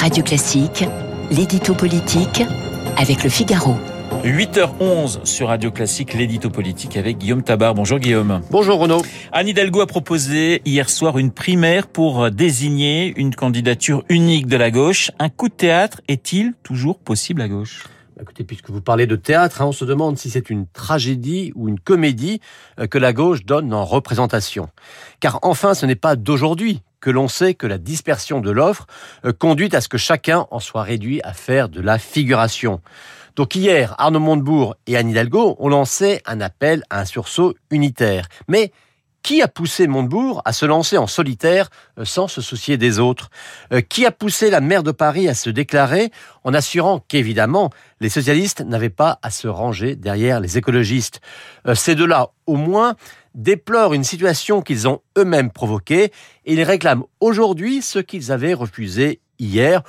Radio Classique, l'édito politique avec le Figaro. 8h11 sur Radio Classique, l'édito politique avec Guillaume Tabar. Bonjour Guillaume. Bonjour Renaud. Anne Hidalgo a proposé hier soir une primaire pour désigner une candidature unique de la gauche. Un coup de théâtre est-il toujours possible à gauche? Écoutez, puisque vous parlez de théâtre, hein, on se demande si c'est une tragédie ou une comédie euh, que la gauche donne en représentation. Car enfin, ce n'est pas d'aujourd'hui que l'on sait que la dispersion de l'offre euh, conduit à ce que chacun en soit réduit à faire de la figuration. Donc hier, Arnaud Montebourg et Anne Hidalgo ont lancé un appel à un sursaut unitaire. Mais qui a poussé Montebourg à se lancer en solitaire euh, sans se soucier des autres? Euh, Qui a poussé la maire de Paris à se déclarer en assurant qu'évidemment les socialistes n'avaient pas à se ranger derrière les écologistes? Euh, Ces deux-là, au moins, déplorent une situation qu'ils ont eux-mêmes provoquée et ils réclament aujourd'hui ce qu'ils avaient refusé hier.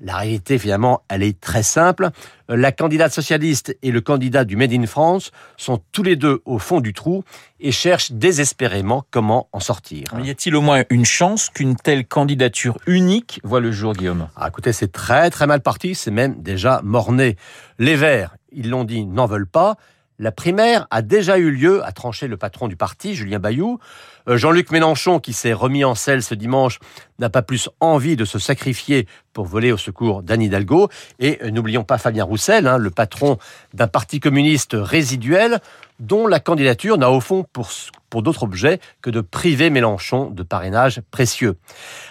La réalité, finalement, elle est très simple. La candidate socialiste et le candidat du Made in France sont tous les deux au fond du trou et cherchent désespérément comment en sortir. Y a-t-il au moins une chance qu'une telle candidature unique voit le jour, Guillaume? Ah, Écoutez, c'est très très mal parti, c'est même déjà morné. Les Verts, ils l'ont dit, n'en veulent pas. La primaire a déjà eu lieu, a tranché le patron du parti, Julien Bayou. Euh, Jean-Luc Mélenchon, qui s'est remis en selle ce dimanche, n'a pas plus envie de se sacrifier pour voler au secours d'Anne Hidalgo. Et euh, n'oublions pas Fabien Roussel, hein, le patron d'un parti communiste résiduel, dont la candidature n'a au fond pour, pour d'autres objets que de priver Mélenchon de parrainage précieux.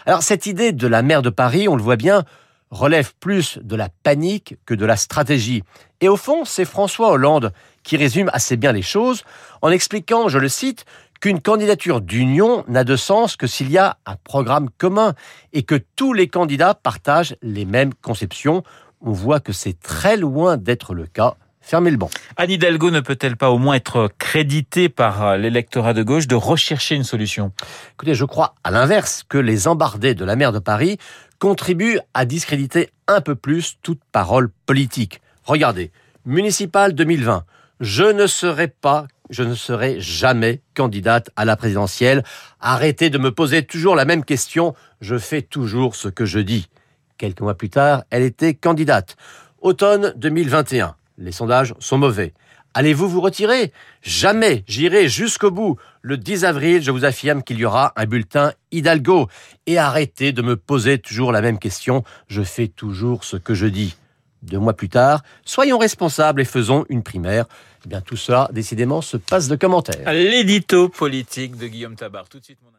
Alors cette idée de la maire de Paris, on le voit bien, relève plus de la panique que de la stratégie. Et au fond, c'est François Hollande qui résume assez bien les choses en expliquant, je le cite, qu'une candidature d'union n'a de sens que s'il y a un programme commun et que tous les candidats partagent les mêmes conceptions. On voit que c'est très loin d'être le cas. Fermez le banc. Anne Hidalgo ne peut-elle pas au moins être créditée par l'électorat de gauche de rechercher une solution? Écoutez, je crois à l'inverse que les embardés de la maire de Paris contribuent à discréditer un peu plus toute parole politique. Regardez, municipal 2020, je ne serai pas, je ne serai jamais candidate à la présidentielle. Arrêtez de me poser toujours la même question. Je fais toujours ce que je dis. Quelques mois plus tard, elle était candidate. Automne 2021. Les sondages sont mauvais. Allez-vous vous retirer? Jamais. J'irai jusqu'au bout. Le 10 avril, je vous affirme qu'il y aura un bulletin Hidalgo. Et arrêtez de me poser toujours la même question. Je fais toujours ce que je dis. Deux mois plus tard, soyons responsables et faisons une primaire. Eh bien, tout ça, décidément, se passe de commentaires. L'édito politique de Guillaume Tabar. Tout de suite, mon